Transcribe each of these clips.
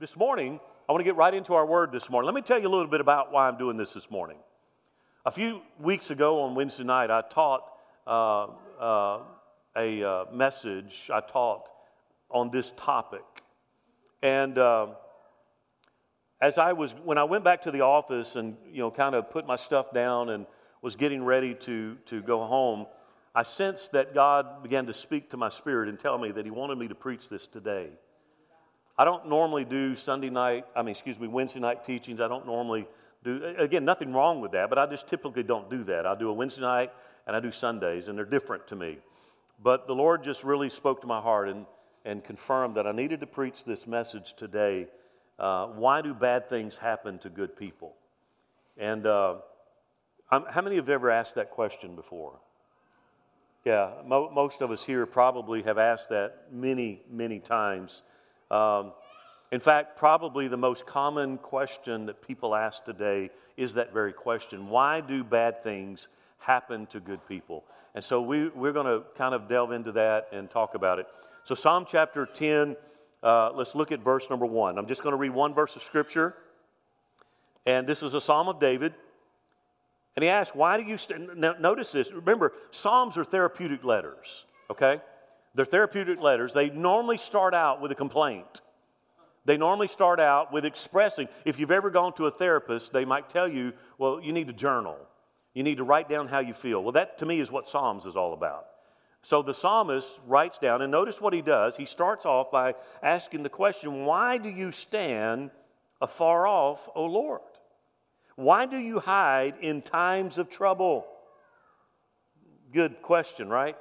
this morning, I want to get right into our word this morning. Let me tell you a little bit about why I'm doing this this morning. A few weeks ago on Wednesday night, I taught uh, uh, a uh, message. I taught on this topic. And uh, as I was, when I went back to the office and, you know, kind of put my stuff down and was getting ready to, to go home, I sensed that God began to speak to my spirit and tell me that He wanted me to preach this today. I don't normally do Sunday night, I mean, excuse me, Wednesday night teachings. I don't normally do, again, nothing wrong with that, but I just typically don't do that. I do a Wednesday night and I do Sundays, and they're different to me. But the Lord just really spoke to my heart and, and confirmed that I needed to preach this message today. Uh, why do bad things happen to good people? And uh, how many have ever asked that question before? Yeah, mo- most of us here probably have asked that many, many times. Um, in fact, probably the most common question that people ask today is that very question Why do bad things happen to good people? And so we, we're going to kind of delve into that and talk about it. So, Psalm chapter 10, uh, let's look at verse number one. I'm just going to read one verse of scripture. And this is a psalm of David. And he asks, Why do you st-? notice this? Remember, Psalms are therapeutic letters, okay? They're therapeutic letters. They normally start out with a complaint. They normally start out with expressing. If you've ever gone to a therapist, they might tell you, well, you need to journal. You need to write down how you feel. Well, that to me is what Psalms is all about. So the psalmist writes down, and notice what he does. He starts off by asking the question, Why do you stand afar off, O Lord? Why do you hide in times of trouble? Good question, right?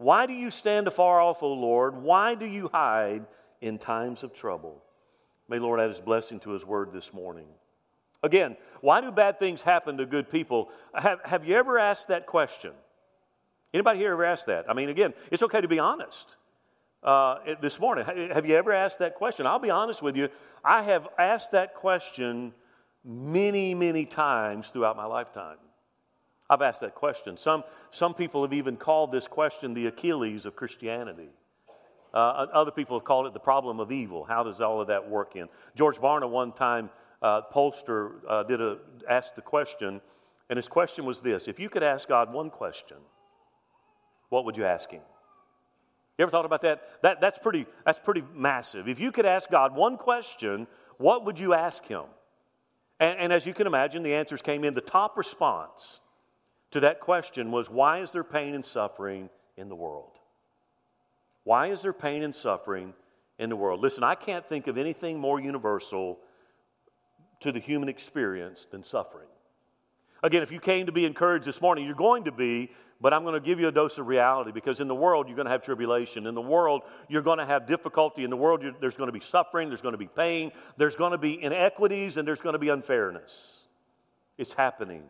Why do you stand afar off, O Lord? Why do you hide in times of trouble? May Lord add his blessing to his word this morning. Again, why do bad things happen to good people? Have, have you ever asked that question? Anybody here ever asked that? I mean, again, it's okay to be honest. Uh, this morning, have you ever asked that question? I'll be honest with you. I have asked that question many, many times throughout my lifetime. I've asked that question. Some, some people have even called this question the Achilles of Christianity. Uh, other people have called it the problem of evil. How does all of that work in? George Barna, one time, uh, pollster, uh, did a, asked the question, and his question was this If you could ask God one question, what would you ask Him? You ever thought about that? that that's, pretty, that's pretty massive. If you could ask God one question, what would you ask Him? And, and as you can imagine, the answers came in. The top response to that question was why is there pain and suffering in the world? Why is there pain and suffering in the world? Listen, I can't think of anything more universal to the human experience than suffering. Again, if you came to be encouraged this morning, you're going to be, but I'm going to give you a dose of reality because in the world, you're going to have tribulation. In the world, you're going to have difficulty. In the world, there's going to be suffering, there's going to be pain, there's going to be inequities, and there's going to be unfairness. It's happening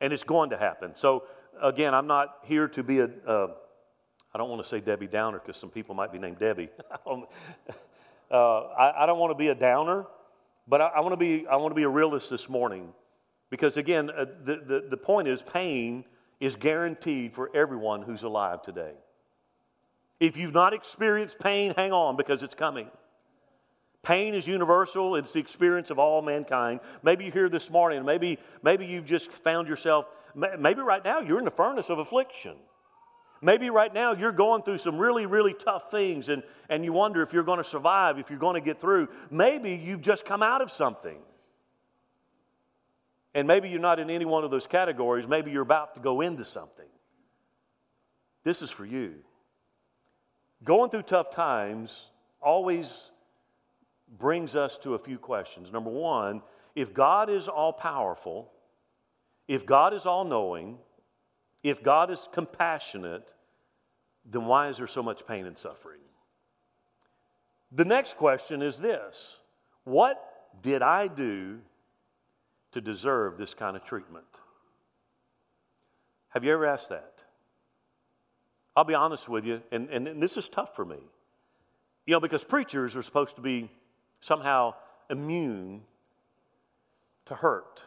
and it's going to happen. So, again, I'm not here to be a. Uh, I don't want to say Debbie Downer because some people might be named Debbie. uh, I, I, don't want to be a downer, but I, I, want to be, I want to be a realist this morning. Because again, uh, the, the, the point is pain is guaranteed for everyone who's alive today. If you've not experienced pain, hang on because it's coming. Pain is universal, it's the experience of all mankind. Maybe you're here this morning, maybe, maybe you've just found yourself, maybe right now you're in the furnace of affliction. Maybe right now you're going through some really, really tough things and, and you wonder if you're going to survive, if you're going to get through. Maybe you've just come out of something. And maybe you're not in any one of those categories. Maybe you're about to go into something. This is for you. Going through tough times always brings us to a few questions. Number one, if God is all powerful, if God is all knowing, if God is compassionate, then why is there so much pain and suffering? The next question is this What did I do to deserve this kind of treatment? Have you ever asked that? I'll be honest with you, and, and, and this is tough for me. You know, because preachers are supposed to be somehow immune to hurt.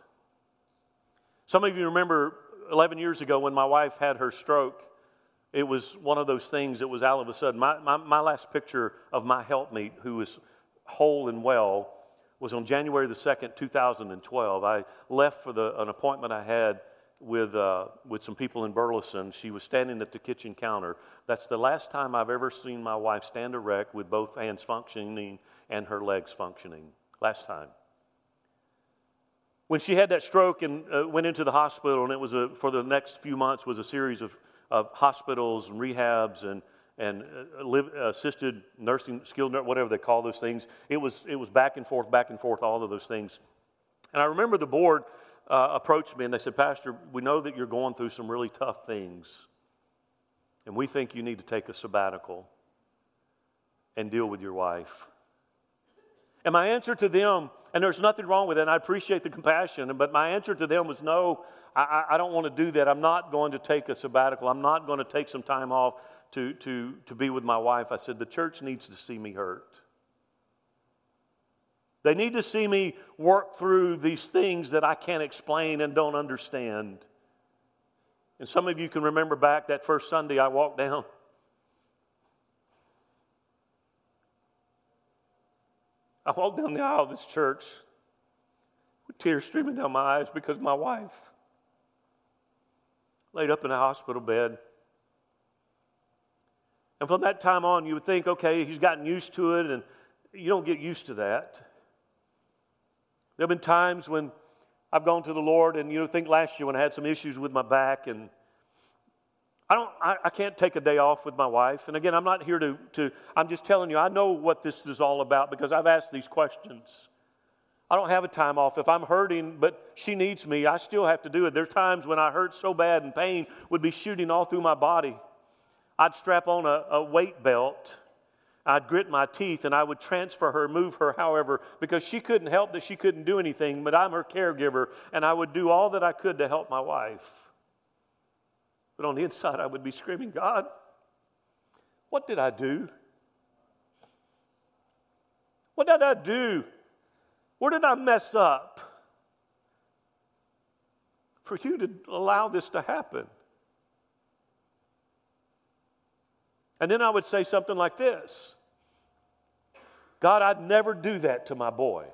Some of you remember 11 years ago when my wife had her stroke, it was one of those things that was all of a sudden. My, my, my last picture of my helpmeet, who was whole and well was on January the 2nd, 2012. I left for the, an appointment I had with, uh, with some people in Burleson. She was standing at the kitchen counter. That's the last time I've ever seen my wife stand erect with both hands functioning and her legs functioning. Last time. When she had that stroke and uh, went into the hospital, and it was a, for the next few months was a series of, of hospitals and rehabs and, and uh, live, assisted nursing, skilled, whatever they call those things. It was, it was back and forth, back and forth, all of those things. And I remember the board uh, approached me and they said, Pastor, we know that you're going through some really tough things, and we think you need to take a sabbatical and deal with your wife. And my answer to them, and there's nothing wrong with it, and I appreciate the compassion, but my answer to them was no, I, I don't want to do that. I'm not going to take a sabbatical. I'm not going to take some time off to, to, to be with my wife. I said, the church needs to see me hurt. They need to see me work through these things that I can't explain and don't understand. And some of you can remember back that first Sunday I walked down. I walked down the aisle of this church with tears streaming down my eyes because my wife laid up in a hospital bed. And from that time on, you would think, okay, he's gotten used to it, and you don't get used to that. There have been times when I've gone to the Lord, and you know, think last year when I had some issues with my back, and I don't, I, I, can't take a day off with my wife. And again, I'm not here to, to, I'm just telling you, I know what this is all about because I've asked these questions. I don't have a time off. If I'm hurting, but she needs me, I still have to do it. There's times when I hurt so bad and pain would be shooting all through my body. I'd strap on a, a weight belt I'd grit my teeth and I would transfer her, move her, however, because she couldn't help that she couldn't do anything, but I'm her caregiver, and I would do all that I could to help my wife. But on the inside, I would be screaming, God, what did I do? What did I do? Where did I mess up for you to allow this to happen? And then I would say something like this God, I'd never do that to my boy.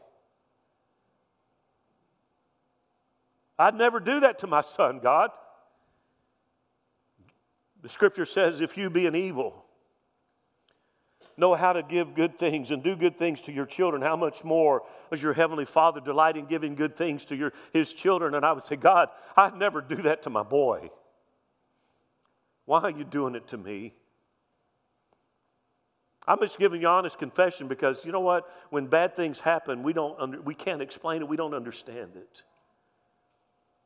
I'd never do that to my son, God. The scripture says, if you be an evil, know how to give good things and do good things to your children, how much more does your heavenly Father delight in giving good things to your, his children? And I would say, God, I'd never do that to my boy. Why are you doing it to me? I'm just giving you honest confession because you know what? When bad things happen, we, don't under, we can't explain it, we don't understand it.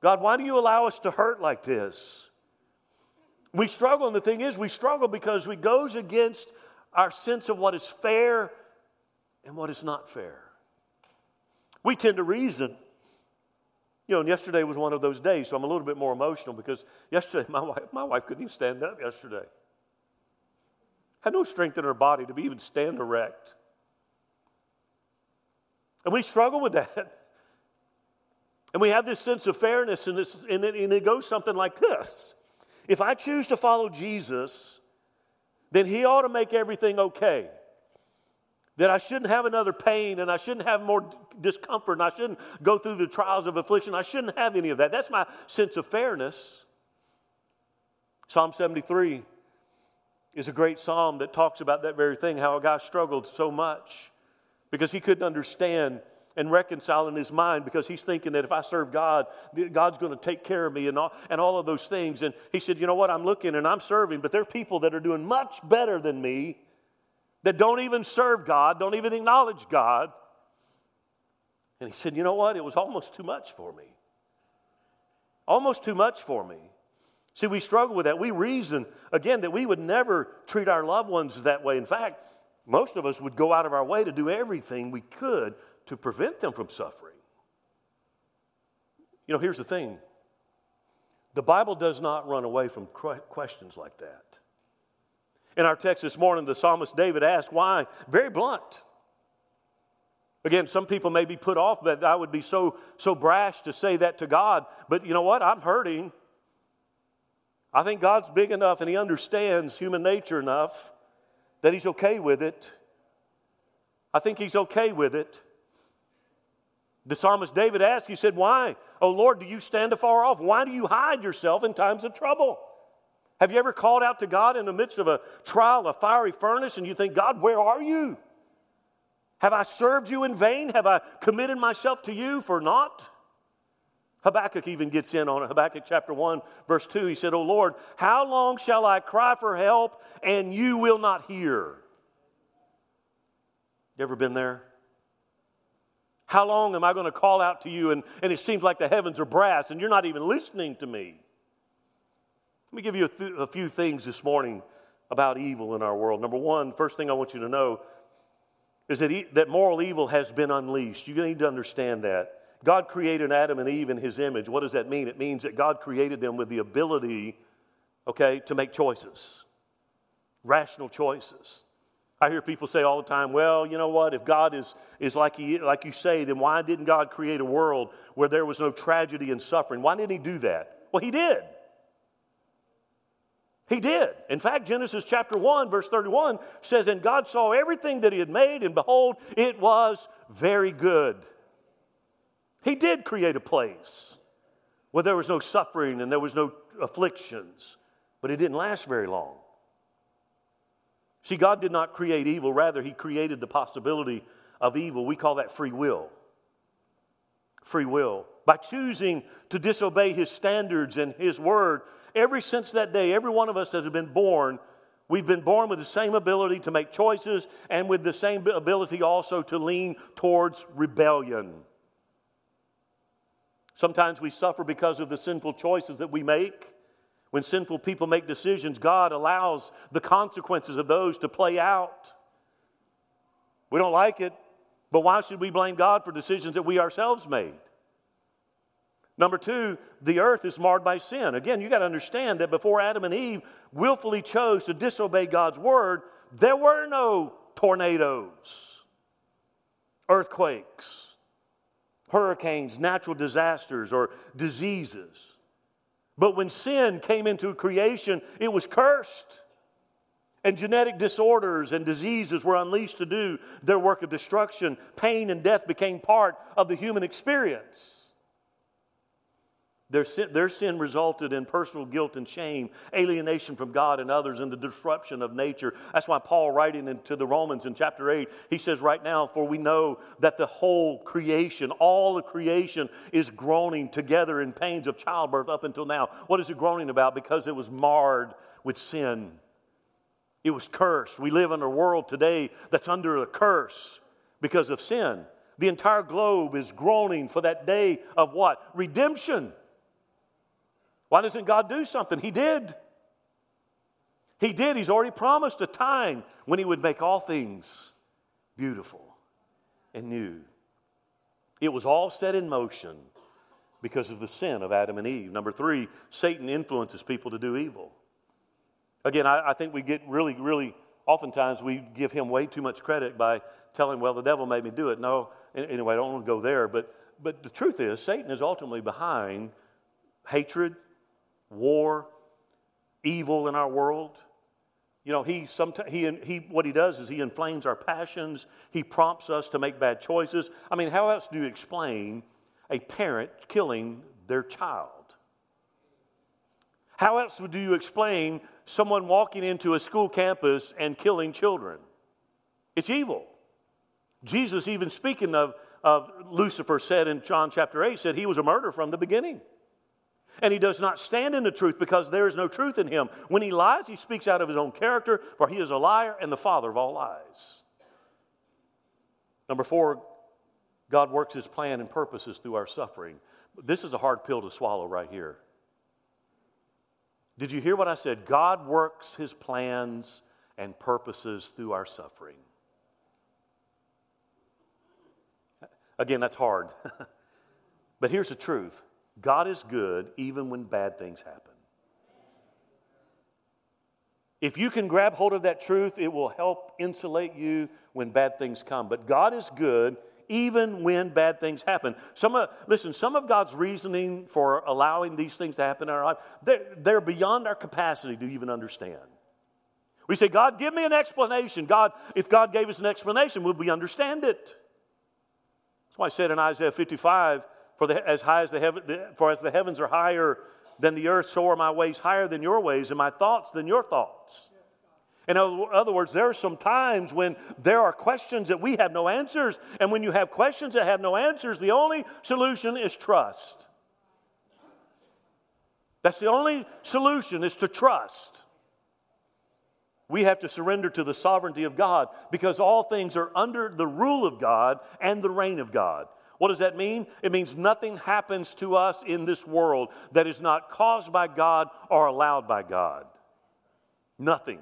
God, why do you allow us to hurt like this? We struggle, and the thing is, we struggle because it goes against our sense of what is fair and what is not fair. We tend to reason. You know, and yesterday was one of those days, so I'm a little bit more emotional because yesterday my wife, my wife couldn't even stand up yesterday had no strength in her body to even stand erect. And we struggle with that. And we have this sense of fairness, and, this, and, it, and it goes something like this If I choose to follow Jesus, then He ought to make everything okay. That I shouldn't have another pain and I shouldn't have more discomfort and I shouldn't go through the trials of affliction. I shouldn't have any of that. That's my sense of fairness. Psalm 73 is a great psalm that talks about that very thing how a guy struggled so much because he couldn't understand and reconcile in his mind because he's thinking that if I serve God, God's going to take care of me and all, and all of those things. And he said, You know what? I'm looking and I'm serving, but there are people that are doing much better than me that don't even serve God, don't even acknowledge God. And he said, You know what? It was almost too much for me. Almost too much for me. See, we struggle with that. We reason, again, that we would never treat our loved ones that way. In fact, most of us would go out of our way to do everything we could to prevent them from suffering. You know, here's the thing the Bible does not run away from questions like that. In our text this morning, the psalmist David asked why, very blunt. Again, some people may be put off that I would be so, so brash to say that to God, but you know what? I'm hurting. I think God's big enough and He understands human nature enough that He's okay with it. I think he's okay with it. The psalmist David asked, he said, Why? Oh Lord, do you stand afar off? Why do you hide yourself in times of trouble? Have you ever called out to God in the midst of a trial, a fiery furnace, and you think, God, where are you? Have I served you in vain? Have I committed myself to you for naught? Habakkuk even gets in on it. Habakkuk chapter 1, verse 2, he said, Oh Lord, how long shall I cry for help and you will not hear? You ever been there? How long am I going to call out to you and, and it seems like the heavens are brass and you're not even listening to me? Let me give you a, th- a few things this morning about evil in our world. Number one, first thing I want you to know is that, e- that moral evil has been unleashed. You need to understand that. God created Adam and Eve in his image. What does that mean? It means that God created them with the ability, okay, to make choices, rational choices. I hear people say all the time, well, you know what? If God is, is like, he, like you say, then why didn't God create a world where there was no tragedy and suffering? Why didn't He do that? Well, He did. He did. In fact, Genesis chapter 1, verse 31 says, And God saw everything that He had made, and behold, it was very good. He did create a place where there was no suffering and there was no afflictions, but it didn't last very long. See, God did not create evil, rather, He created the possibility of evil. We call that free will. Free will. By choosing to disobey His standards and His word, Ever since that day, every one of us has been born, we've been born with the same ability to make choices and with the same ability also to lean towards rebellion. Sometimes we suffer because of the sinful choices that we make. When sinful people make decisions, God allows the consequences of those to play out. We don't like it, but why should we blame God for decisions that we ourselves made? Number two, the earth is marred by sin. Again, you got to understand that before Adam and Eve willfully chose to disobey God's word, there were no tornadoes, earthquakes, hurricanes, natural disasters, or diseases. But when sin came into creation, it was cursed. And genetic disorders and diseases were unleashed to do their work of destruction. Pain and death became part of the human experience. Their sin, their sin resulted in personal guilt and shame, alienation from God and others, and the disruption of nature. That's why Paul, writing to the Romans in chapter 8, he says, Right now, for we know that the whole creation, all the creation, is groaning together in pains of childbirth up until now. What is it groaning about? Because it was marred with sin, it was cursed. We live in a world today that's under a curse because of sin. The entire globe is groaning for that day of what? Redemption. Why doesn't God do something? He did. He did. He's already promised a time when He would make all things beautiful and new. It was all set in motion because of the sin of Adam and Eve. Number three, Satan influences people to do evil. Again, I, I think we get really, really, oftentimes we give him way too much credit by telling, well, the devil made me do it. No, anyway, I don't want to go there. But, but the truth is, Satan is ultimately behind hatred, war, evil in our world. You know, he, sometimes, he, he, what he does is he inflames our passions. He prompts us to make bad choices. I mean, how else do you explain a parent killing their child? How else do you explain someone walking into a school campus and killing children? It's evil. Jesus, even speaking of, of Lucifer, said in John chapter 8, said he was a murderer from the beginning. And he does not stand in the truth because there is no truth in him. When he lies, he speaks out of his own character, for he is a liar and the father of all lies. Number four, God works his plan and purposes through our suffering. This is a hard pill to swallow right here. Did you hear what I said? God works his plans and purposes through our suffering. Again, that's hard. but here's the truth God is good even when bad things happen. If you can grab hold of that truth, it will help insulate you when bad things come. But God is good even when bad things happen. Some of, listen, some of God's reasoning for allowing these things to happen in our life, they're, they're beyond our capacity to even understand. We say, God, give me an explanation. God, if God gave us an explanation, would we understand it? That's why I said in Isaiah 55, for the, as high as the heaven, for as the heavens are higher than the earth, so are my ways higher than your ways, and my thoughts than your thoughts. In other words, there are some times when there are questions that we have no answers. And when you have questions that have no answers, the only solution is trust. That's the only solution is to trust. We have to surrender to the sovereignty of God because all things are under the rule of God and the reign of God. What does that mean? It means nothing happens to us in this world that is not caused by God or allowed by God. Nothing.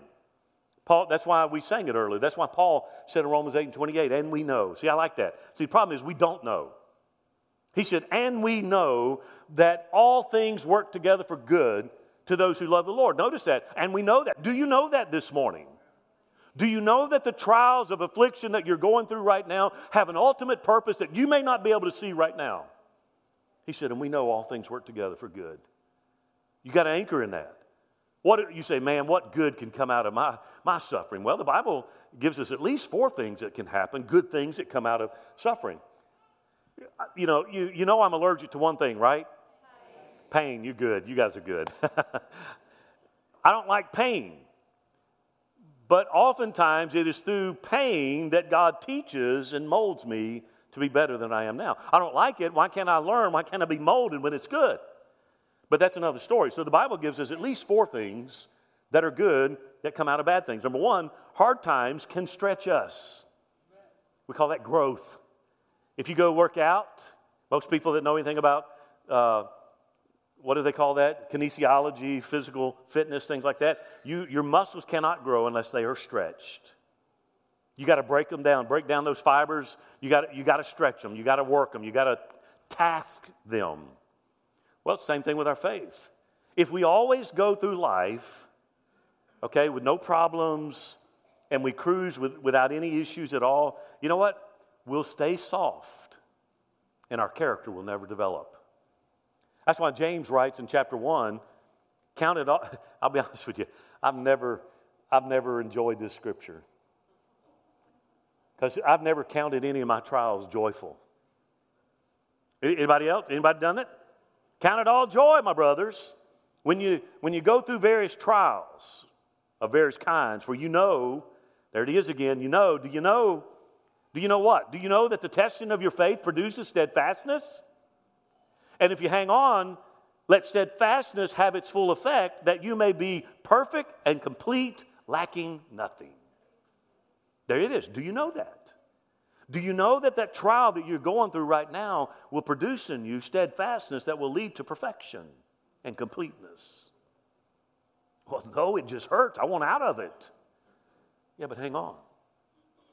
Paul, that's why we sang it earlier. That's why Paul said in Romans 8 and 28, and we know. See, I like that. See, the problem is we don't know. He said, and we know that all things work together for good to those who love the Lord. Notice that. And we know that. Do you know that this morning? Do you know that the trials of affliction that you're going through right now have an ultimate purpose that you may not be able to see right now? He said, and we know all things work together for good. You got to anchor in that. What you say, man, what good can come out of my, my suffering? Well, the Bible gives us at least four things that can happen, good things that come out of suffering. You know, you, you know I'm allergic to one thing, right? Pain. You're good. You guys are good. I don't like pain. But oftentimes it is through pain that God teaches and molds me to be better than I am now. I don't like it. Why can't I learn? Why can't I be molded when it's good? But that's another story. So the Bible gives us at least four things that are good that come out of bad things. Number one, hard times can stretch us. We call that growth. If you go work out, most people that know anything about uh, what do they call that? Kinesiology, physical fitness, things like that. You, your muscles cannot grow unless they are stretched. You got to break them down, break down those fibers. You got you to stretch them. You got to work them. You got to task them. Well, same thing with our faith. If we always go through life, okay, with no problems, and we cruise with, without any issues at all, you know what? We'll stay soft, and our character will never develop. That's why James writes in chapter 1, count it all. I'll be honest with you, I've never, I've never enjoyed this scripture. Because I've never counted any of my trials joyful. Anybody else? Anybody done it? Count it all joy, my brothers, when you, when you go through various trials of various kinds, for you know, there it is again, you know, do you know, do you know what? Do you know that the testing of your faith produces steadfastness? And if you hang on, let steadfastness have its full effect, that you may be perfect and complete, lacking nothing. There it is. Do you know that? Do you know that that trial that you're going through right now will produce in you steadfastness that will lead to perfection and completeness? Well, no, it just hurts. I want out of it. Yeah, but hang on.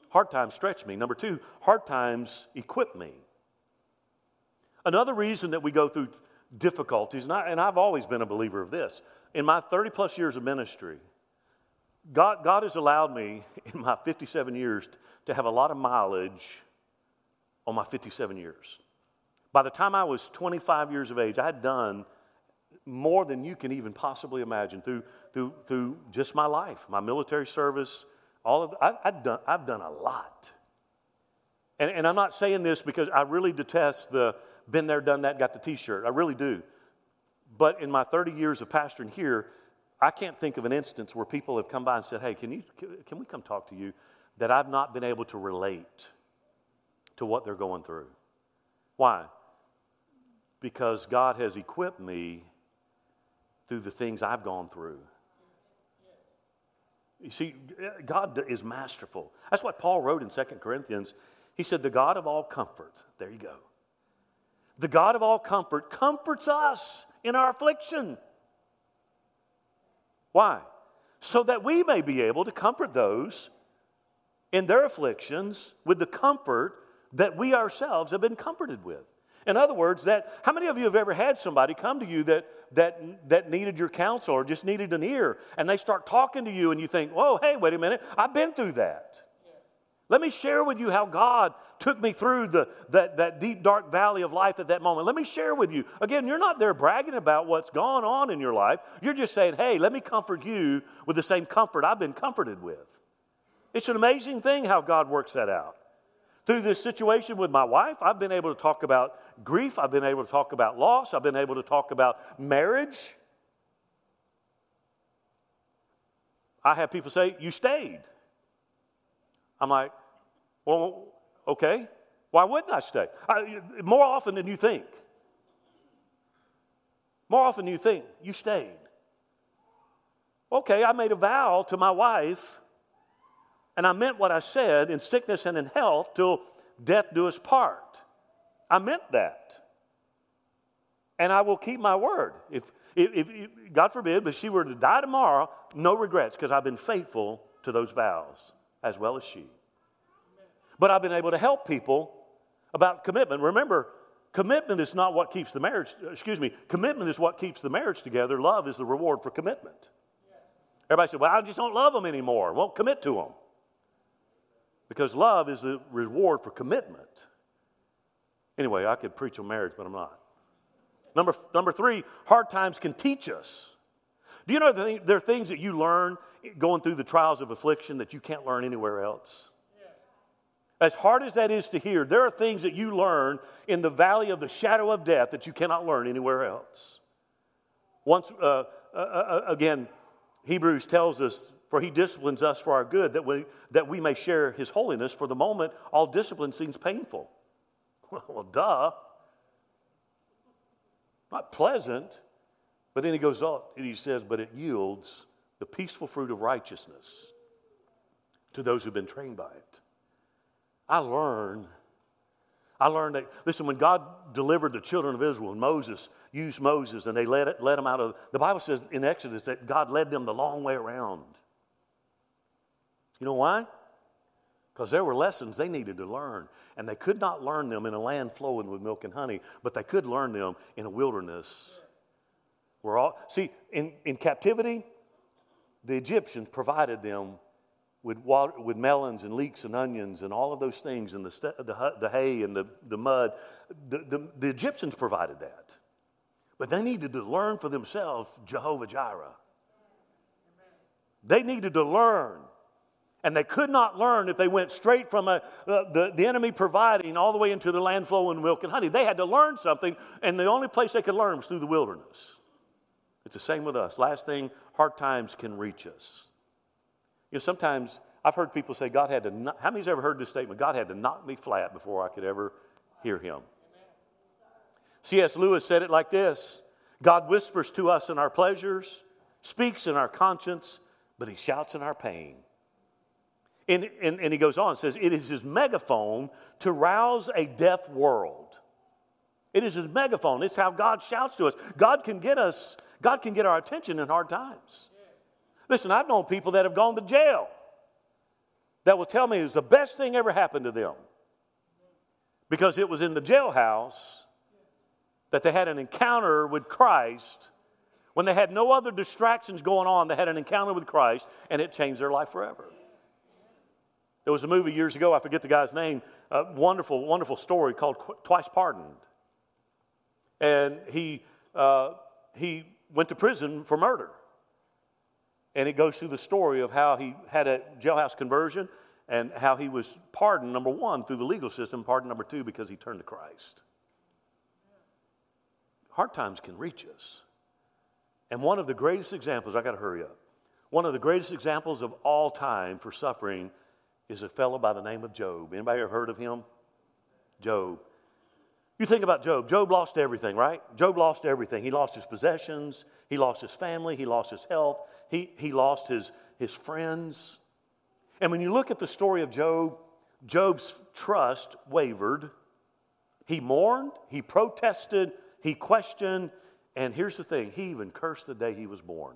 Hard times stretch me. Number two, hard times equip me. Another reason that we go through difficulties, and, I, and I've always been a believer of this, in my 30 plus years of ministry, God, God has allowed me in my 57 years to have a lot of mileage on my 57 years. By the time I was 25 years of age, I had done more than you can even possibly imagine through, through, through just my life, my military service, all of I, have done, I've done a lot. And, and I'm not saying this because I really detest the been there, done that, got the t shirt. I really do. But in my 30 years of pastoring here, I can't think of an instance where people have come by and said, Hey, can, you, can we come talk to you? that I've not been able to relate to what they're going through. Why? Because God has equipped me through the things I've gone through. You see, God is masterful. That's what Paul wrote in 2 Corinthians. He said, The God of all comfort, there you go. The God of all comfort comforts us in our affliction. Why? So that we may be able to comfort those in their afflictions with the comfort that we ourselves have been comforted with. In other words, that how many of you have ever had somebody come to you that that that needed your counsel or just needed an ear, and they start talking to you, and you think, "Oh, hey, wait a minute, I've been through that." Let me share with you how God took me through the, that, that deep, dark valley of life at that moment. Let me share with you. Again, you're not there bragging about what's gone on in your life. You're just saying, hey, let me comfort you with the same comfort I've been comforted with. It's an amazing thing how God works that out. Through this situation with my wife, I've been able to talk about grief, I've been able to talk about loss, I've been able to talk about marriage. I have people say, You stayed. I'm like, well, okay. Why wouldn't I stay? I, more often than you think. More often than you think, you stayed. Okay, I made a vow to my wife, and I meant what I said in sickness and in health till death do us part. I meant that. And I will keep my word. If, if, if God forbid, but she were to die tomorrow, no regrets because I've been faithful to those vows as well as she. But I've been able to help people about commitment. Remember, commitment is not what keeps the marriage, excuse me, commitment is what keeps the marriage together. Love is the reward for commitment. Everybody said, Well, I just don't love them anymore. Won't commit to them. Because love is the reward for commitment. Anyway, I could preach on marriage, but I'm not. Number, number three, hard times can teach us. Do you know there are things that you learn going through the trials of affliction that you can't learn anywhere else? As hard as that is to hear, there are things that you learn in the valley of the shadow of death that you cannot learn anywhere else. Once, uh, uh, uh, again, Hebrews tells us, for he disciplines us for our good, that we, that we may share his holiness. For the moment, all discipline seems painful. Well, duh. Not pleasant. But then he goes on and he says, but it yields the peaceful fruit of righteousness to those who've been trained by it. I learned. I learned that, listen, when God delivered the children of Israel, and Moses used Moses and they led, it, led them out of, the Bible says in Exodus that God led them the long way around. You know why? Because there were lessons they needed to learn. And they could not learn them in a land flowing with milk and honey, but they could learn them in a wilderness. Where all, see, in, in captivity, the Egyptians provided them with, water, with melons and leeks and onions and all of those things and the, st- the, the hay and the, the mud. The, the, the Egyptians provided that. But they needed to learn for themselves Jehovah Jireh. They needed to learn. And they could not learn if they went straight from a, uh, the, the enemy providing all the way into the land flowing milk and honey. They had to learn something, and the only place they could learn was through the wilderness. It's the same with us. Last thing, hard times can reach us. You know, sometimes I've heard people say God had to, knock, how many's ever heard this statement? God had to knock me flat before I could ever hear him. C.S. Lewis said it like this God whispers to us in our pleasures, speaks in our conscience, but he shouts in our pain. And, and, and he goes on and says, It is his megaphone to rouse a deaf world. It is his megaphone. It's how God shouts to us. God can get us, God can get our attention in hard times. Listen, I've known people that have gone to jail that will tell me it was the best thing ever happened to them because it was in the jailhouse that they had an encounter with Christ. When they had no other distractions going on, they had an encounter with Christ and it changed their life forever. There was a movie years ago, I forget the guy's name, a wonderful, wonderful story called Twice Pardoned. And he, uh, he went to prison for murder. And it goes through the story of how he had a jailhouse conversion and how he was pardoned, number one, through the legal system, pardoned number two, because he turned to Christ. Hard times can reach us. And one of the greatest examples, I got to hurry up. One of the greatest examples of all time for suffering is a fellow by the name of Job. Anybody ever heard of him? Job. You think about Job. Job lost everything, right? Job lost everything. He lost his possessions, he lost his family, he lost his health, he, he lost his, his friends. And when you look at the story of Job, Job's trust wavered. He mourned, he protested, he questioned, and here's the thing he even cursed the day he was born.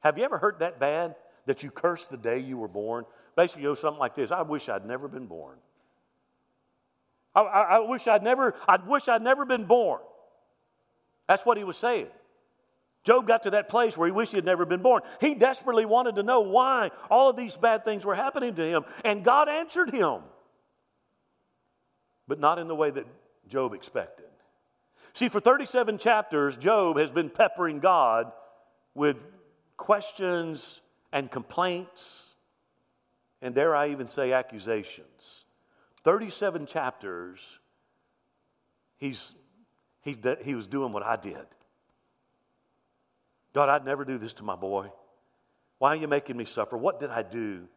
Have you ever heard that bad that you cursed the day you were born? Basically, it goes something like this I wish I'd never been born. I, I, I wish I'd never, I wish I'd never been born. That's what he was saying. Job got to that place where he wished he had never been born. He desperately wanted to know why all of these bad things were happening to him, and God answered him. But not in the way that Job expected. See, for 37 chapters, Job has been peppering God with questions and complaints, and dare I even say accusations. 37 chapters, he's, he's, he was doing what I did. God, I'd never do this to my boy. Why are you making me suffer? What did I do?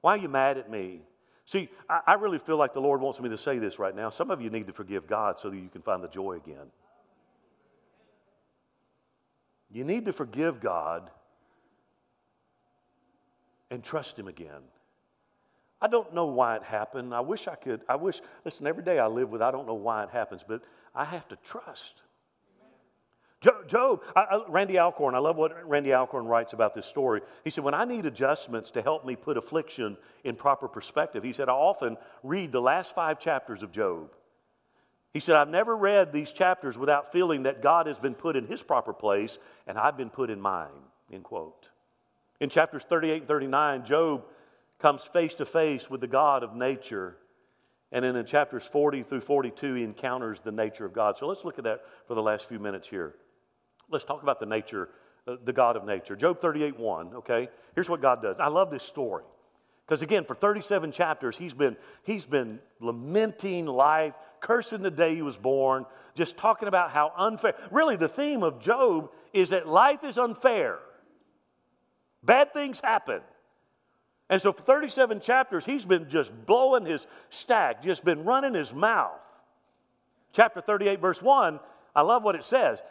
Why are you mad at me? See, I, I, really feel like the Lord wants me to say this right now. Some of you need to forgive God so that you can find the joy again. You need to forgive God and trust Him again. I don't know why it happened. I wish I could. I wish, listen, every day I live with, I don't know why it happens, but I have to trust. Job, I, Randy Alcorn, I love what Randy Alcorn writes about this story. He said, When I need adjustments to help me put affliction in proper perspective, he said, I often read the last five chapters of Job. He said, I've never read these chapters without feeling that God has been put in his proper place and I've been put in mine. End quote. In chapters 38 and 39, Job comes face to face with the God of nature. And then in chapters 40 through 42, he encounters the nature of God. So let's look at that for the last few minutes here. Let's talk about the nature, uh, the God of nature. Job 38 1, okay? Here's what God does. I love this story. Because again, for 37 chapters, he's been, he's been lamenting life, cursing the day he was born, just talking about how unfair. Really, the theme of Job is that life is unfair. Bad things happen. And so for 37 chapters, he's been just blowing his stack, just been running his mouth. Chapter 38, verse 1, I love what it says.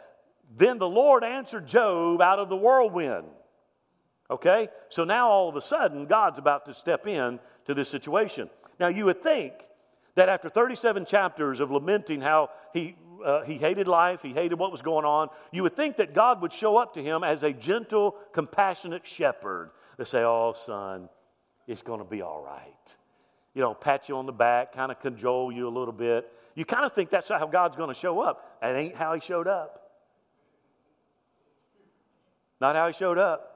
Then the Lord answered Job out of the whirlwind. Okay? So now all of a sudden, God's about to step in to this situation. Now, you would think that after 37 chapters of lamenting how he, uh, he hated life, he hated what was going on, you would think that God would show up to him as a gentle, compassionate shepherd to say, Oh, son, it's going to be all right. You know, pat you on the back, kind of cajole you a little bit. You kind of think that's how God's going to show up. That ain't how he showed up. Not how he showed up.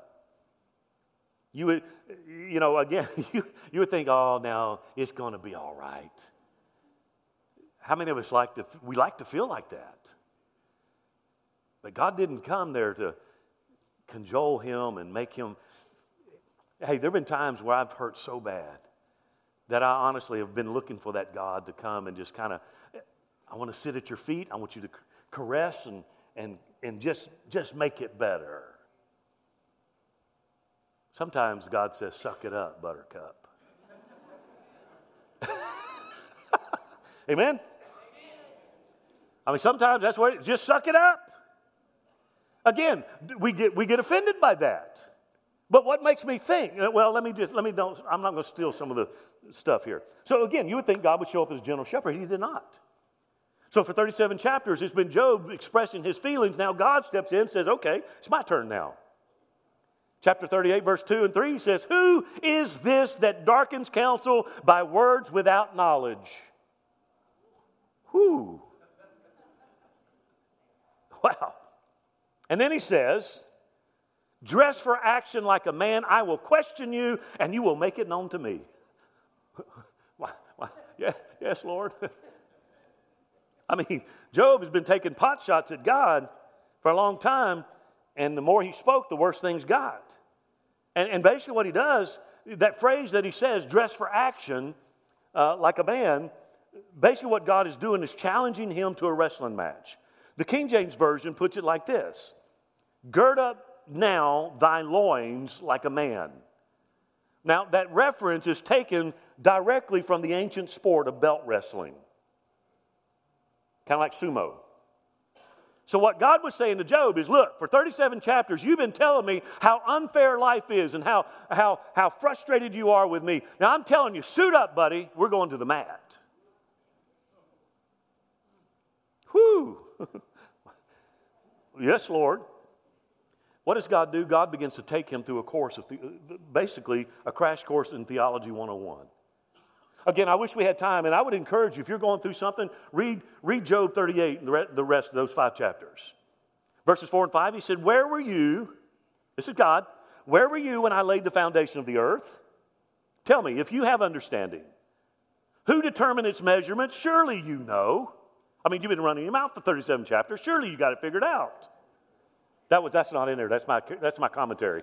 You would, you know, again, you, you would think, oh, now it's going to be all right. How many of us like to, we like to feel like that? But God didn't come there to cajole him and make him. Hey, there have been times where I've hurt so bad that I honestly have been looking for that God to come and just kind of, I want to sit at your feet. I want you to caress and, and, and just, just make it better. Sometimes God says, Suck it up, buttercup. Amen? I mean, sometimes that's what, it, just suck it up. Again, we get, we get offended by that. But what makes me think, uh, well, let me just, let me don't, I'm not going to steal some of the stuff here. So again, you would think God would show up as general shepherd. He did not. So for 37 chapters, it's been Job expressing his feelings. Now God steps in and says, okay, it's my turn now. Chapter 38, verse 2 and 3 says, Who is this that darkens counsel by words without knowledge? Whew. Wow. And then he says, Dress for action like a man, I will question you, and you will make it known to me. why, why? Yeah, yes, Lord. I mean, Job has been taking pot shots at God for a long time, and the more he spoke, the worse things got. And, and basically, what he does, that phrase that he says, dress for action uh, like a man, basically, what God is doing is challenging him to a wrestling match. The King James Version puts it like this Gird up now thy loins like a man. Now, that reference is taken directly from the ancient sport of belt wrestling, kind of like sumo. So, what God was saying to Job is look, for 37 chapters, you've been telling me how unfair life is and how, how, how frustrated you are with me. Now, I'm telling you, suit up, buddy. We're going to the mat. Whew. yes, Lord. What does God do? God begins to take him through a course of, the, basically, a crash course in Theology 101. Again, I wish we had time, and I would encourage you, if you're going through something, read, read Job 38 and the rest of those five chapters. Verses 4 and 5, he said, Where were you? This is God. Where were you when I laid the foundation of the earth? Tell me, if you have understanding, who determined its measurements? Surely you know. I mean, you've been running your out for 37 chapters. Surely you got it figured out. That was, that's not in there. That's my, that's my commentary.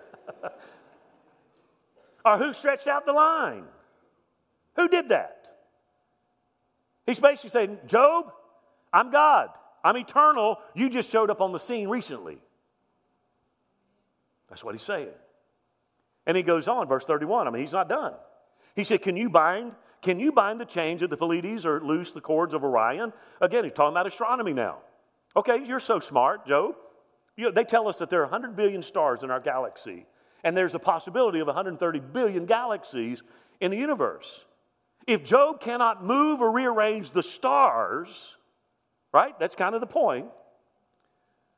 or who stretched out the line? Who did that? He's basically saying, Job, I'm God. I'm eternal. You just showed up on the scene recently. That's what he's saying. And he goes on, verse 31. I mean, he's not done. He said, Can you bind? Can you bind the chains of the Pleiades or loose the cords of Orion? Again, he's talking about astronomy now. Okay, you're so smart, Job. You know, they tell us that there are 100 billion stars in our galaxy, and there's a possibility of 130 billion galaxies in the universe. If Job cannot move or rearrange the stars, right? That's kind of the point.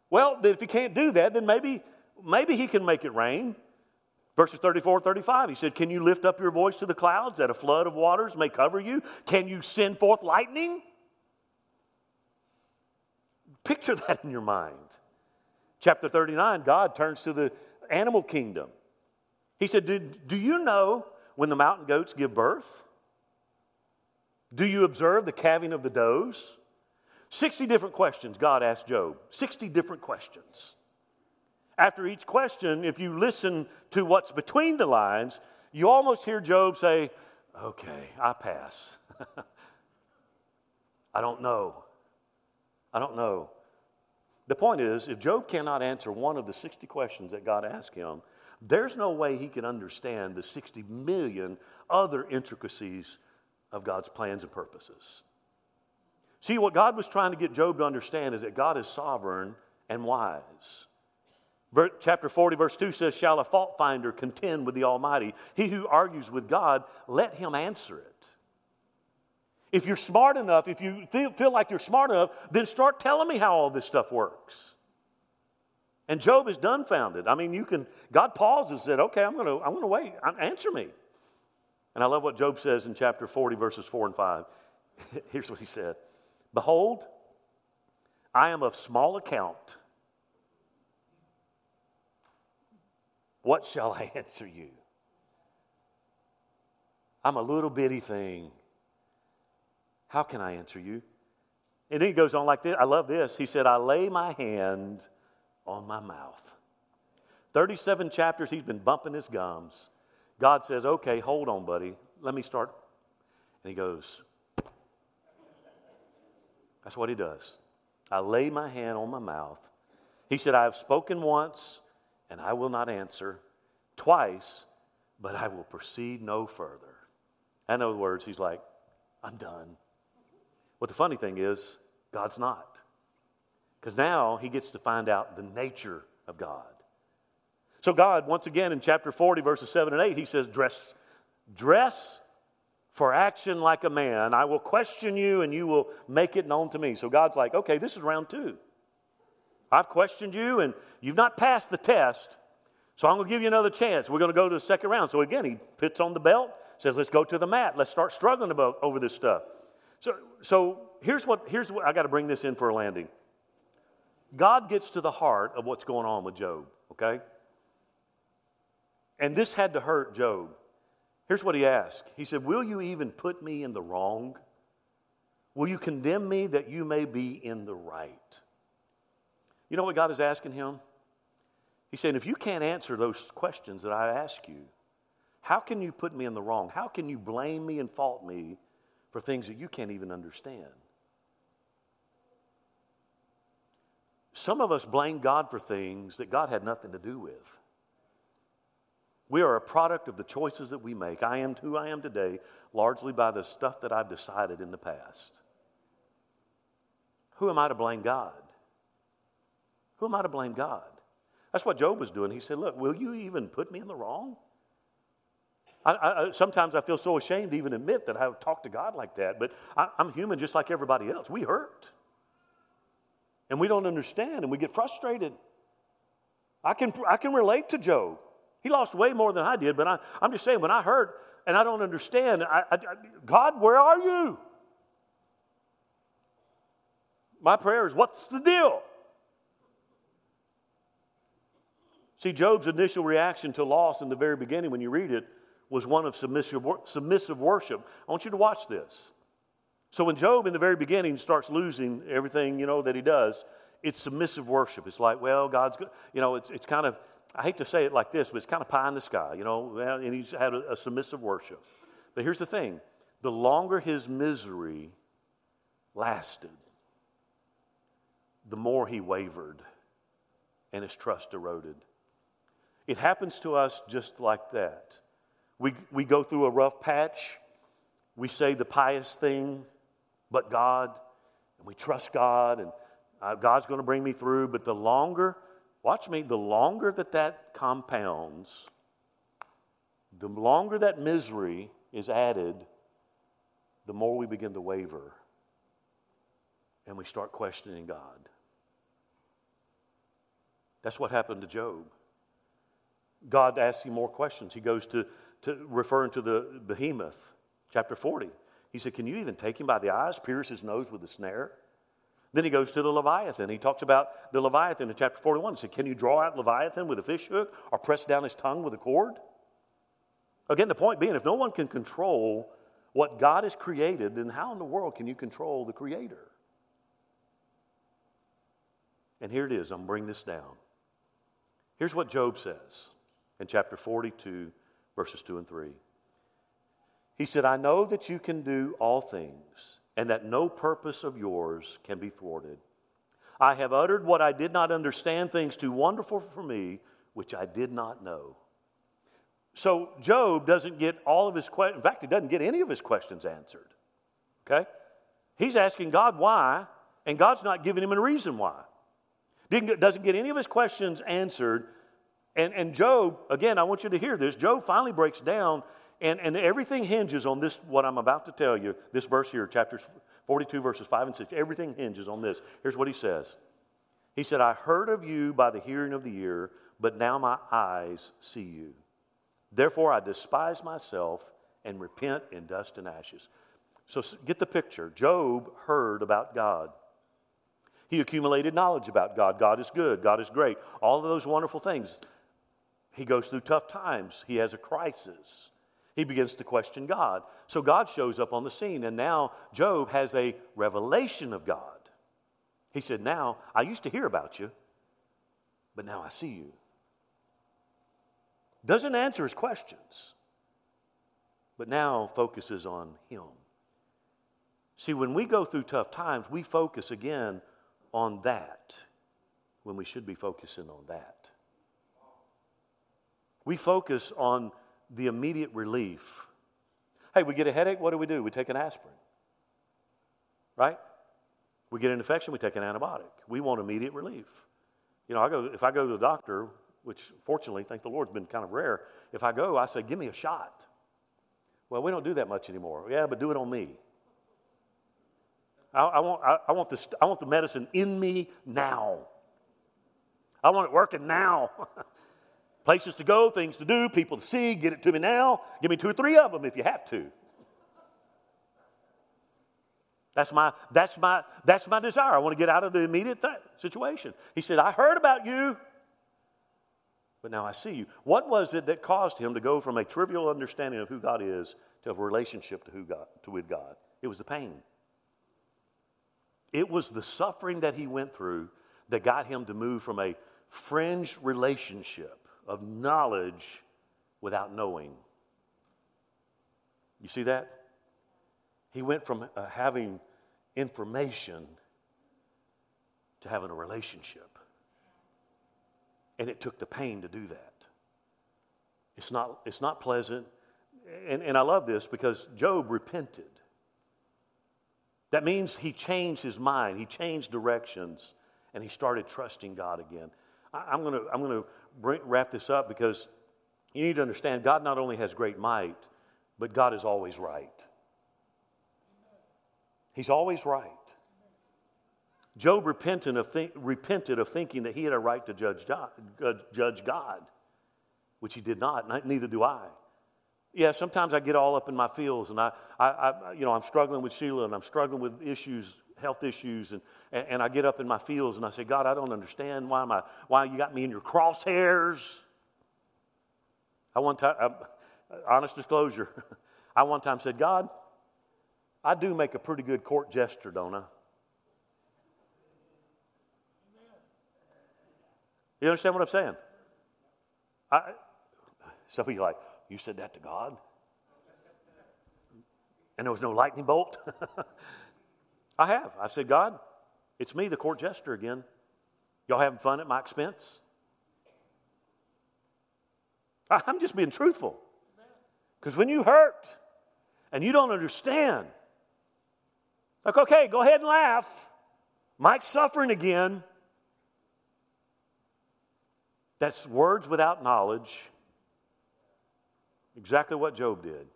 Well, if he can't do that, then maybe, maybe he can make it rain. Verses 34 35, he said, Can you lift up your voice to the clouds that a flood of waters may cover you? Can you send forth lightning? Picture that in your mind. Chapter 39, God turns to the animal kingdom. He said, Do, you know when the mountain goats give birth? Do you observe the calving of the does? 60 different questions God asked Job. 60 different questions. After each question, if you listen to what's between the lines, you almost hear Job say, Okay, I pass. I don't know. I don't know. The point is, if Job cannot answer one of the 60 questions that God asked him, there's no way he can understand the 60 million other intricacies of God's plans and purposes. See, what God was trying to get Job to understand is that God is sovereign and wise. Chapter 40, verse 2 says, Shall a fault finder contend with the Almighty? He who argues with God, let him answer it. If you're smart enough, if you feel like you're smart enough, then start telling me how all this stuff works. And Job is dumbfounded. I mean, you can, God pauses and said, Okay, I'm going to I'm to wait. Answer me. And I love what Job says in chapter 40, verses 4 and 5. Here's what he said Behold, I am of small account What shall I answer you? I'm a little bitty thing. How can I answer you? And then he goes on like this. I love this. He said, I lay my hand on my mouth. 37 chapters, he's been bumping his gums. God says, Okay, hold on, buddy. Let me start. And he goes, That's what he does. I lay my hand on my mouth. He said, I have spoken once, and I will not answer. Twice, but I will proceed no further. In other words, he's like, I'm done. What the funny thing is, God's not. Because now he gets to find out the nature of God. So, God, once again in chapter 40, verses 7 and 8, he says, Dress, dress for action like a man. I will question you and you will make it known to me. So, God's like, Okay, this is round two. I've questioned you and you've not passed the test. So I'm going to give you another chance. We're going to go to the second round. So again, he puts on the belt, says, let's go to the mat. Let's start struggling about, over this stuff. So, so here's what, here's what I got to bring this in for a landing. God gets to the heart of what's going on with Job, okay? And this had to hurt Job. Here's what he asked He said, Will you even put me in the wrong? Will you condemn me that you may be in the right? You know what God is asking him? He's saying, if you can't answer those questions that I ask you, how can you put me in the wrong? How can you blame me and fault me for things that you can't even understand? Some of us blame God for things that God had nothing to do with. We are a product of the choices that we make. I am who I am today largely by the stuff that I've decided in the past. Who am I to blame God? Who am I to blame God? That's what Job was doing. He said, Look, will you even put me in the wrong? I, I, sometimes I feel so ashamed to even admit that I talk to God like that, but I, I'm human just like everybody else. We hurt. And we don't understand and we get frustrated. I can, I can relate to Job. He lost way more than I did, but I, I'm just saying, when I hurt and I don't understand, I, I, God, where are you? My prayer is, what's the deal? See, Job's initial reaction to loss in the very beginning, when you read it, was one of submissive, worship. I want you to watch this. So when Job in the very beginning starts losing everything, you know, that he does, it's submissive worship. It's like, well, God's good. You know, it's, it's kind of, I hate to say it like this, but it's kind of pie in the sky, you know, and he's had a, a submissive worship. But here's the thing the longer his misery lasted, the more he wavered and his trust eroded. It happens to us just like that. We, we go through a rough patch, we say the pious thing, but God, and we trust God, and uh, God's going to bring me through. But the longer, watch me, the longer that that compounds, the longer that misery is added, the more we begin to waver and we start questioning God. That's what happened to Job. God asks him more questions. He goes to, to referring to the behemoth, chapter 40. He said, Can you even take him by the eyes, pierce his nose with a snare? Then he goes to the Leviathan. He talks about the Leviathan in chapter 41. He said, Can you draw out Leviathan with a fish hook or press down his tongue with a cord? Again, the point being, if no one can control what God has created, then how in the world can you control the Creator? And here it is. I'm bring this down. Here's what Job says in chapter 42, verses 2 and 3. He said, I know that you can do all things, and that no purpose of yours can be thwarted. I have uttered what I did not understand, things too wonderful for me, which I did not know. So Job doesn't get all of his questions. In fact, he doesn't get any of his questions answered. Okay? He's asking God why, and God's not giving him a reason why. Didn't, doesn't get any of his questions answered. And, and Job, again, I want you to hear this. Job finally breaks down and, and everything hinges on this, what I'm about to tell you, this verse here, chapter 42, verses 5 and 6. Everything hinges on this. Here's what he says He said, I heard of you by the hearing of the ear, but now my eyes see you. Therefore, I despise myself and repent in dust and ashes. So get the picture. Job heard about God. He accumulated knowledge about God. God is good. God is great. All of those wonderful things. He goes through tough times. He has a crisis he begins to question God. So God shows up on the scene, and now Job has a revelation of God. He said, Now, I used to hear about you, but now I see you. Doesn't answer his questions, but now focuses on him. See, when we go through tough times, we focus again on that when we should be focusing on that. We focus on the immediate relief. Hey, we get a headache, what do we do? We take an aspirin. Right? We get an infection, we take an antibiotic. We want immediate relief. You know, I go if I go to the doctor, which fortunately, thank the Lord, has been kind of rare. If I go, I say, "Give me a shot." Well, we don't do that much anymore. Yeah, but do it on me. I, I want, I, I, want this, I want the medicine in me now. I want it working now. Places to go, things to do, people to see. Get it to me now. Give me two or three of them if you have to. That's my, that's my, that's my desire. I want to get out of the immediate th- situation. He said, I heard about you, but now I see you. What was it that caused him to go from a trivial understanding of who God is to a relationship to, who God, to with God? It was the pain. It was the suffering that he went through that got him to move from a fringe relationship of knowledge without knowing. You see that? He went from uh, having information to having a relationship. And it took the pain to do that. It's not, it's not pleasant. And, and I love this because Job repented. That means he changed his mind, he changed directions, and he started trusting God again. I, am going to I'm going to wrap this up because you need to understand God not only has great might, but God is always right. He's always right. Job repented of, think, repented of thinking that he had a right to judge God, uh, judge God, which he did not, neither do I. Yeah, sometimes I get all up in my feels and I, I, I, you know, I'm struggling with Sheila and I'm struggling with issues, health issues, and, and, and I get up in my fields and I say, God, I don't understand why, am I, why you got me in your crosshairs. I one time, I, honest disclosure, I one time said, God, I do make a pretty good court jester, don't I? You understand what I'm saying? I, some of you like, you said that to God? And there was no lightning bolt? I have. I've said, God, it's me, the court jester again. Y'all having fun at my expense? I'm just being truthful. Because when you hurt and you don't understand, like, okay, go ahead and laugh. Mike's suffering again. That's words without knowledge. Exactly what Job did.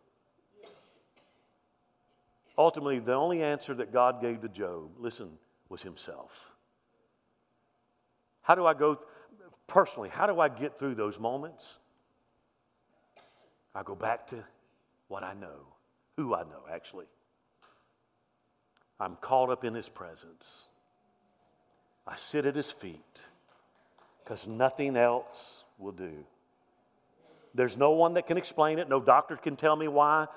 Ultimately, the only answer that God gave to Job, listen, was himself. How do I go, personally, how do I get through those moments? I go back to what I know, who I know, actually. I'm caught up in his presence. I sit at his feet because nothing else will do. There's no one that can explain it. No doctor can tell me why.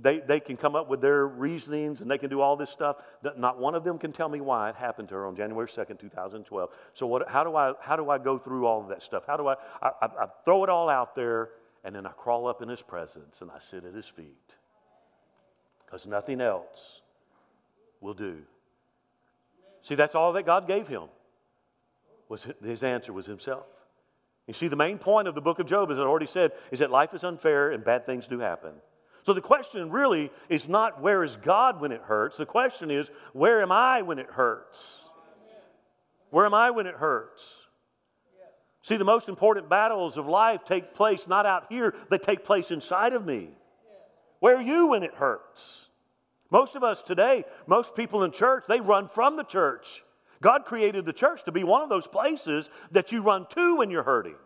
They, they can come up with their reasonings and they can do all this stuff. Not one of them can tell me why it happened to her on January 2nd, 2012. So, what, how, do I, how do I go through all of that stuff? How do I, I, I, throw it all out there and then I crawl up in his presence and I sit at his feet? Because nothing else will do. See, that's all that God gave him was his answer was himself. You see, the main point of the book of Job, as I already said, is that life is unfair and bad things do happen. So the question really is not where is God when it hurts? The question is, where am I when it hurts? Where am I when it hurts? See, the most important battles of life take place not out here, they take place inside of me. Where are you when it hurts? Most of us today, most people in church, they run from the church. God created the church to be one of those places that you run to when you're hurting.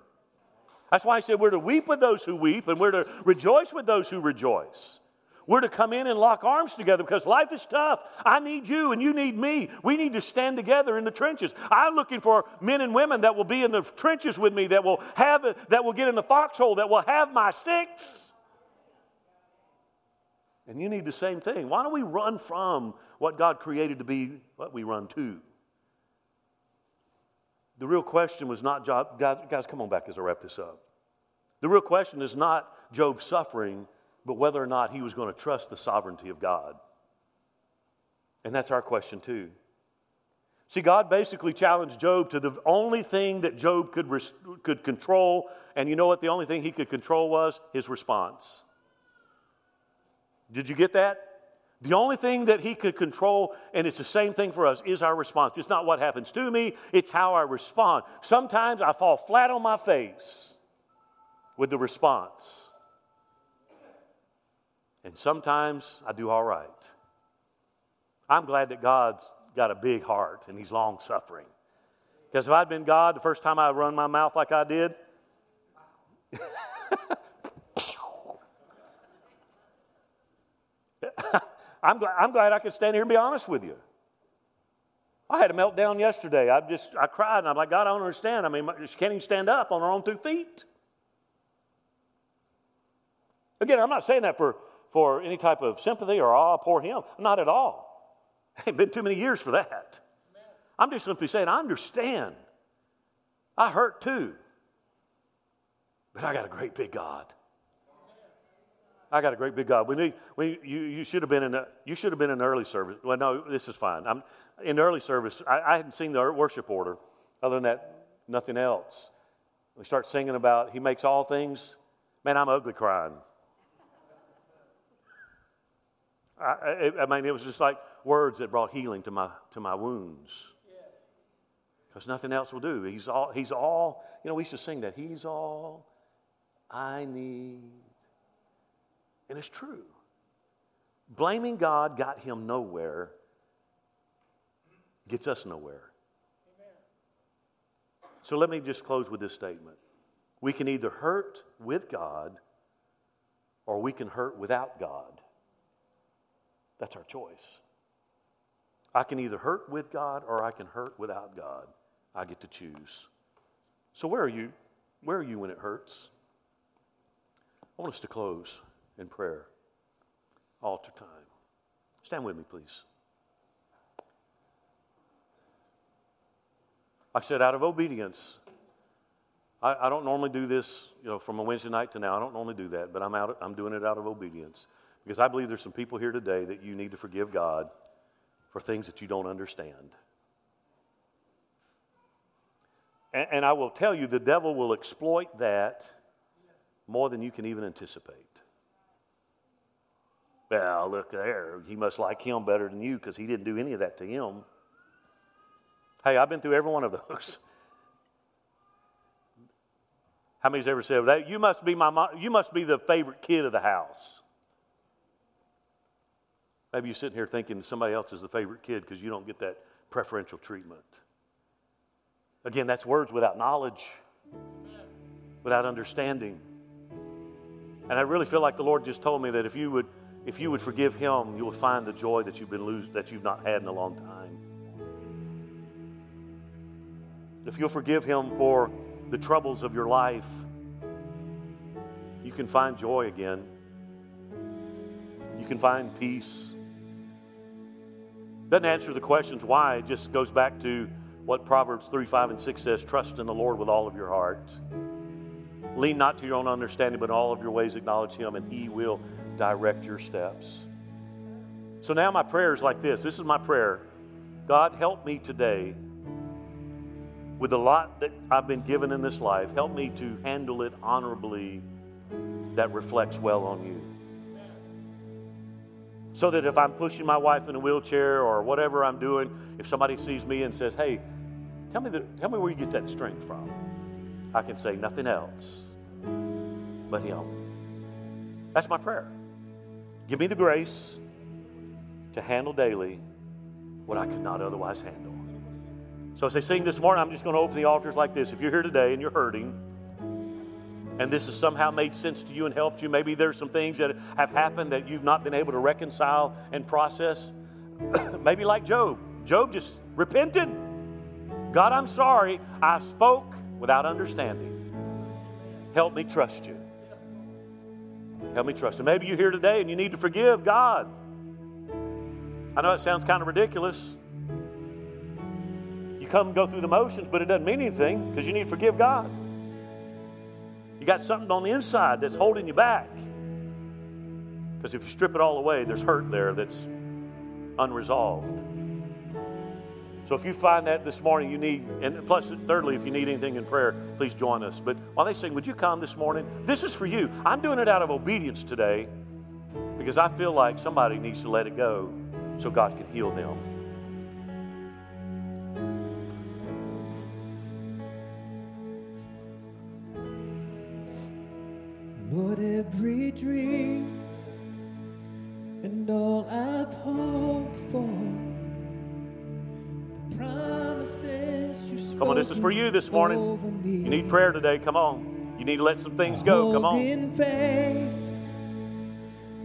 That's why I said we're to weep with those who weep and we're to rejoice with those who rejoice. We're to come in and lock arms together because life is tough. I need you and you need me. We need to stand together in the trenches. I'm looking for men and women that will be in the trenches with me, that will have that will get in the foxhole, that will have my six. And you need the same thing. Why don't we run from what God created to be what we run to? The real question was not Job, guys, guys, come on back as I wrap this up. The real question is not Job's suffering, but whether or not he was going to trust the sovereignty of God. And that's our question too. See, God basically challenged Job to the only thing that Job could, res- could control, and you know what the only thing he could control was? His response. Did you get that? The only thing that he could control, and it's the same thing for us, is our response. It's not what happens to me, it's how I respond. Sometimes I fall flat on my face with the response. And sometimes I do all right. I'm glad that God's got a big heart and He's long suffering. Because if I'd been God the first time I run my mouth like I did, I'm glad, I'm glad I could stand here and be honest with you. I had a meltdown yesterday. I just, I cried and I'm like, God, I don't understand. I mean, she can't even stand up on her own two feet. Again, I'm not saying that for, for any type of sympathy or awe, poor him. Not at all. It ain't been too many years for that. I'm just simply saying, I understand. I hurt too. But I got a great big God. I got a great big God. We need, we, you, you should have been in a, you should have been in early service. Well, no, this is fine. I'm in early service. I, I hadn't seen the worship order. Other than that, nothing else. We start singing about He makes all things. Man, I'm ugly crying. I, I, mean, it was just like words that brought healing to my to my wounds. Because nothing else will do. He's all. He's all. You know, we used to sing that. He's all I need. And it's true. Blaming God got him nowhere, gets us nowhere. So let me just close with this statement. We can either hurt with God or we can hurt without God. That's our choice. I can either hurt with God or I can hurt without God. I get to choose. So, where are you? Where are you when it hurts? I want us to close in prayer. Altar time. Stand with me, please. I said, out of obedience, I, I, don't normally do this, you know, from a Wednesday night to now. I don't normally do that, but I'm out. I'm doing it out of obedience because I believe there's some people here today that you need to forgive God for things that you don't understand. And, and I will tell you, the devil will exploit that more than you can even anticipate. Well, look there. He must like him better than you because he didn't do any of that to him. Hey, I've been through every one of those. How many's ever said that? You must be my mom, you must be the favorite kid of the house. Maybe you're sitting here thinking somebody else is the favorite kid because you don't get that preferential treatment. Again, that's words without knowledge, without understanding. And I really feel like the Lord just told me that if you would, if you would forgive him, you will find the joy that you've been lose, that you've not had in a long time. If you'll forgive him for the troubles of your life, you can find joy again. You can find peace. Doesn't answer the questions why, it just goes back to what Proverbs 3, 5, and 6 says trust in the Lord with all of your heart. Lean not to your own understanding, but in all of your ways acknowledge Him, and He will direct your steps. So now my prayer is like this this is my prayer God, help me today with the lot that I've been given in this life. Help me to handle it honorably that reflects well on you. So that if I'm pushing my wife in a wheelchair or whatever I'm doing, if somebody sees me and says, hey, tell me, the, tell me where you get that strength from, I can say nothing else but Him. That's my prayer. Give me the grace to handle daily what I could not otherwise handle. So, as they sing this morning, I'm just going to open the altars like this. If you're here today and you're hurting, and this has somehow made sense to you and helped you, maybe there's some things that have happened that you've not been able to reconcile and process. maybe like Job. Job just repented. God, I'm sorry. I spoke without understanding. Help me trust you. Help me trust Him. Maybe you're here today and you need to forgive God. I know it sounds kind of ridiculous. You come go through the motions, but it doesn't mean anything because you need to forgive God. You got something on the inside that's holding you back. Because if you strip it all away, there's hurt there that's unresolved. So if you find that this morning, you need, and plus, thirdly, if you need anything in prayer, please join us. But while they sing, would you come this morning? This is for you. I'm doing it out of obedience today because I feel like somebody needs to let it go so God can heal them. Lord, every dream and all I've hoped for Come on, this is for you this morning. You need prayer today. Come on. You need to let some things go. Come on. In faith,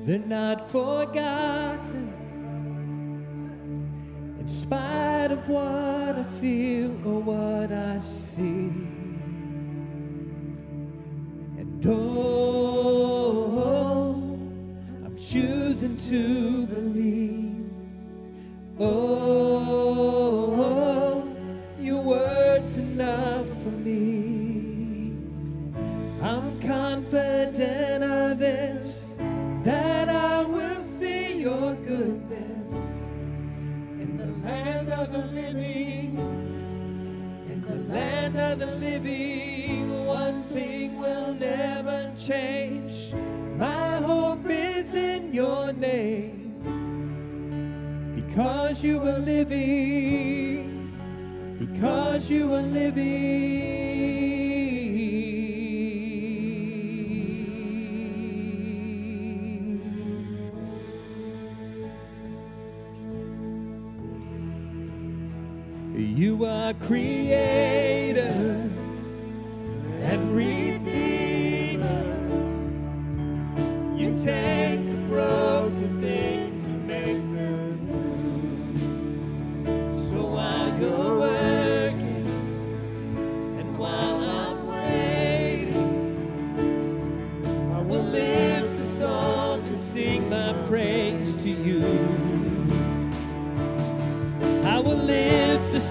they're not forgotten. In spite of what I feel or what I see. And oh, I'm choosing to believe. Oh, oh, oh your word's enough for me. I'm confident of this, that I will see your goodness in the land of the living. In the land of the living, one thing will never change. My hope is in your name because you are living, because you are living. You are creator and redeemer. You take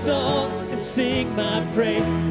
song and sing my praise.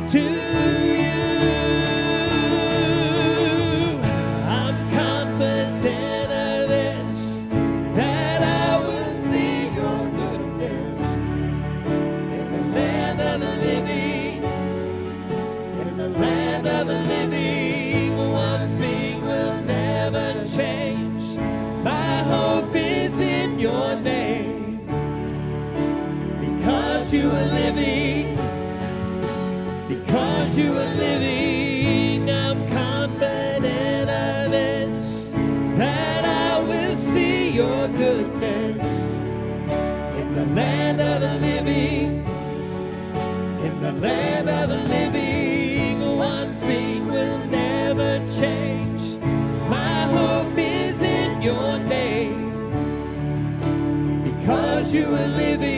you were living.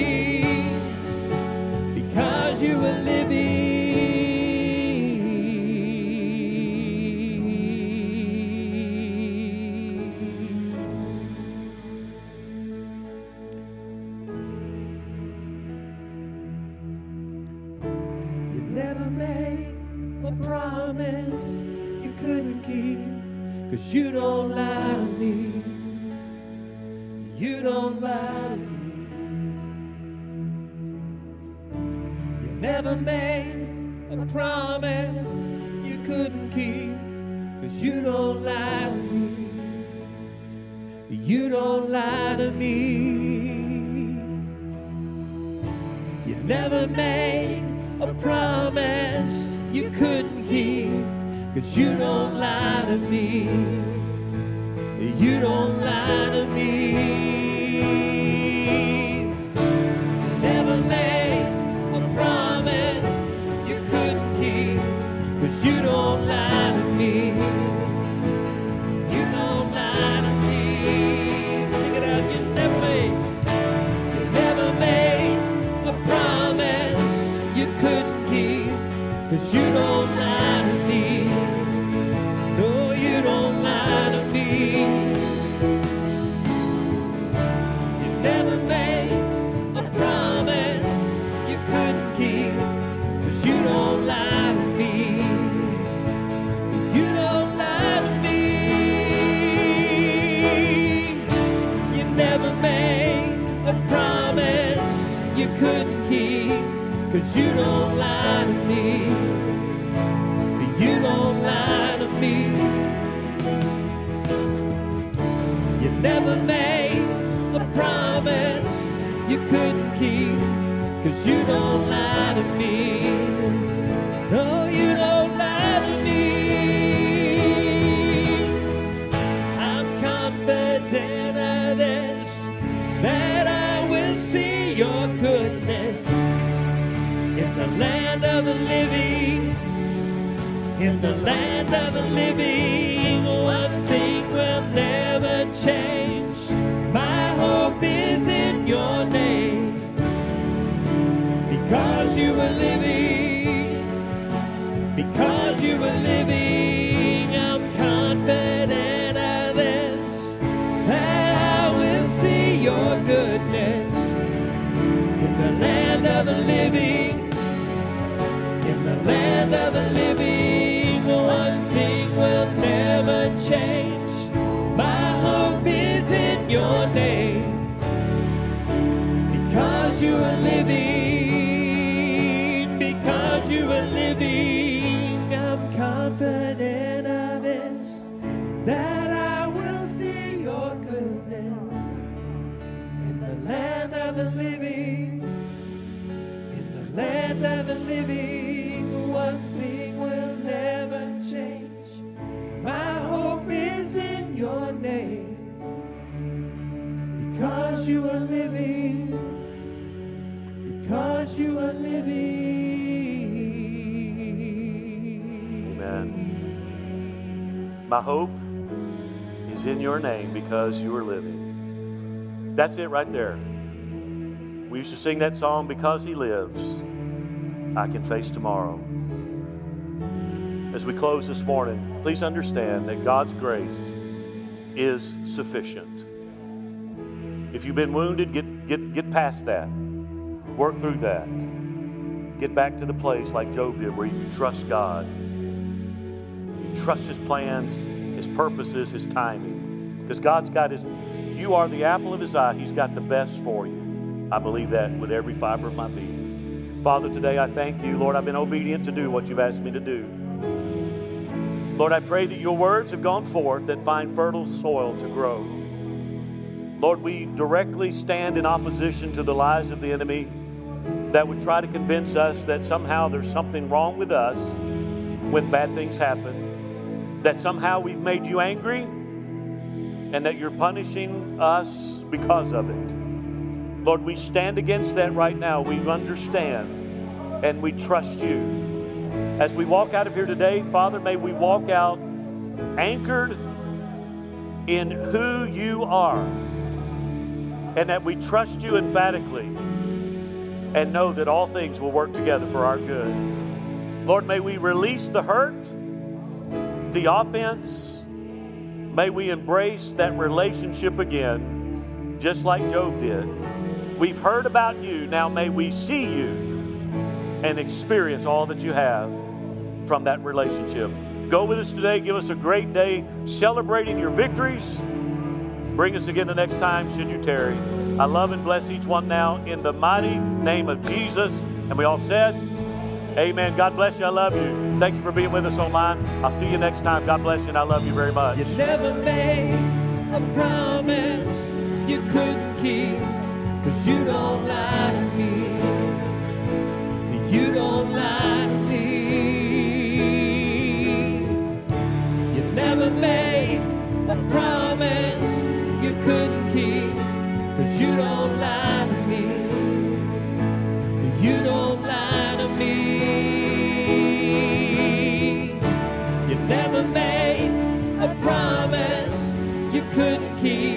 Cause you don't lie to me. You don't lie to me. You never made a promise you couldn't keep. Cause you don't lie to me. No. in the land of the living. One thing will never change. My hope is in your name. Because you are living, because you are living, I'm confident of this that I will see your goodness in the land of the living, in the land of the living. ever living, one thing will never change. My hope is in your name. Because you are living, because you are living. Amen. My hope is in your name because you are living. That's it right there. We used to sing that song because he lives. I Can Face Tomorrow. As we close this morning, please understand that God's grace is sufficient. If you've been wounded, get, get, get past that. Work through that. Get back to the place like Job did where you trust God. You trust His plans, His purposes, His timing. Because God's got His, you are the apple of His eye. He's got the best for you. I believe that with every fiber of my being. Father, today I thank you. Lord, I've been obedient to do what you've asked me to do. Lord, I pray that your words have gone forth that find fertile soil to grow. Lord, we directly stand in opposition to the lies of the enemy that would try to convince us that somehow there's something wrong with us when bad things happen, that somehow we've made you angry, and that you're punishing us because of it. Lord, we stand against that right now. We understand and we trust you. As we walk out of here today, Father, may we walk out anchored in who you are and that we trust you emphatically and know that all things will work together for our good. Lord, may we release the hurt, the offense. May we embrace that relationship again, just like Job did. We've heard about you. Now may we see you and experience all that you have from that relationship. Go with us today. Give us a great day celebrating your victories. Bring us again the next time, should you tarry. I love and bless each one now in the mighty name of Jesus. And we all said, Amen. God bless you. I love you. Thank you for being with us online. I'll see you next time. God bless you, and I love you very much. You never made a promise you couldn't keep, cause you don't lie to me. You don't lie to me. You never made a promise you couldn't keep, cause you don't lie to me. You don't lie to me. You never made a promise you couldn't keep,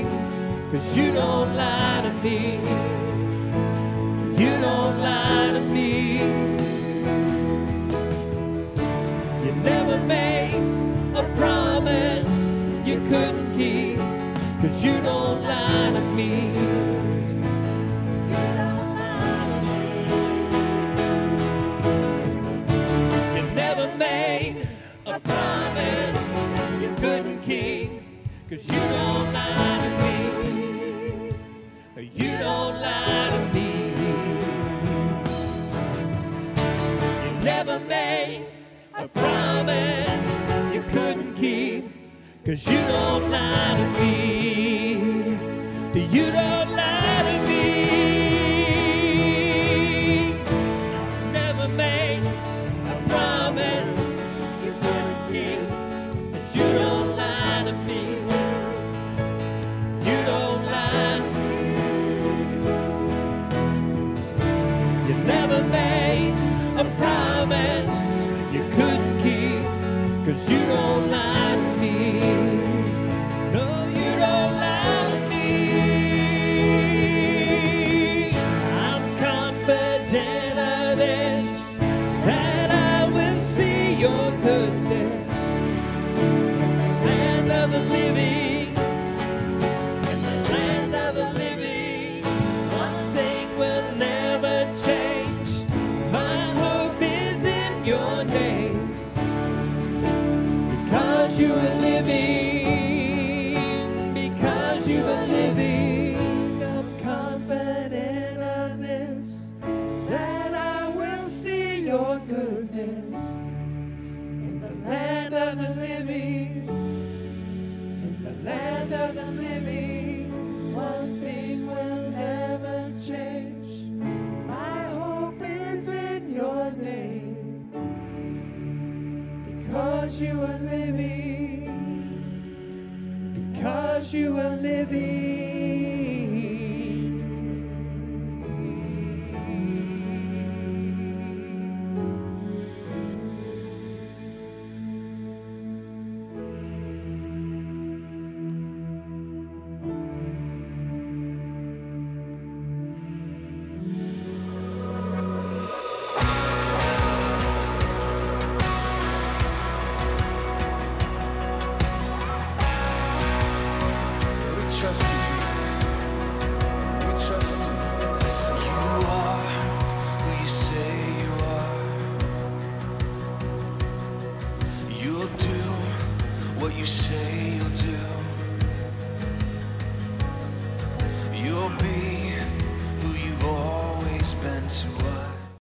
cause you don't lie to me. You don't lie to me. You never made a promise you couldn't keep, cause you don't lie to me. You don't lie to me. You never made a promise you couldn't keep, cause you don't lie to me. Don't lie to me. You never made a promise you couldn't keep, cause you don't lie to me.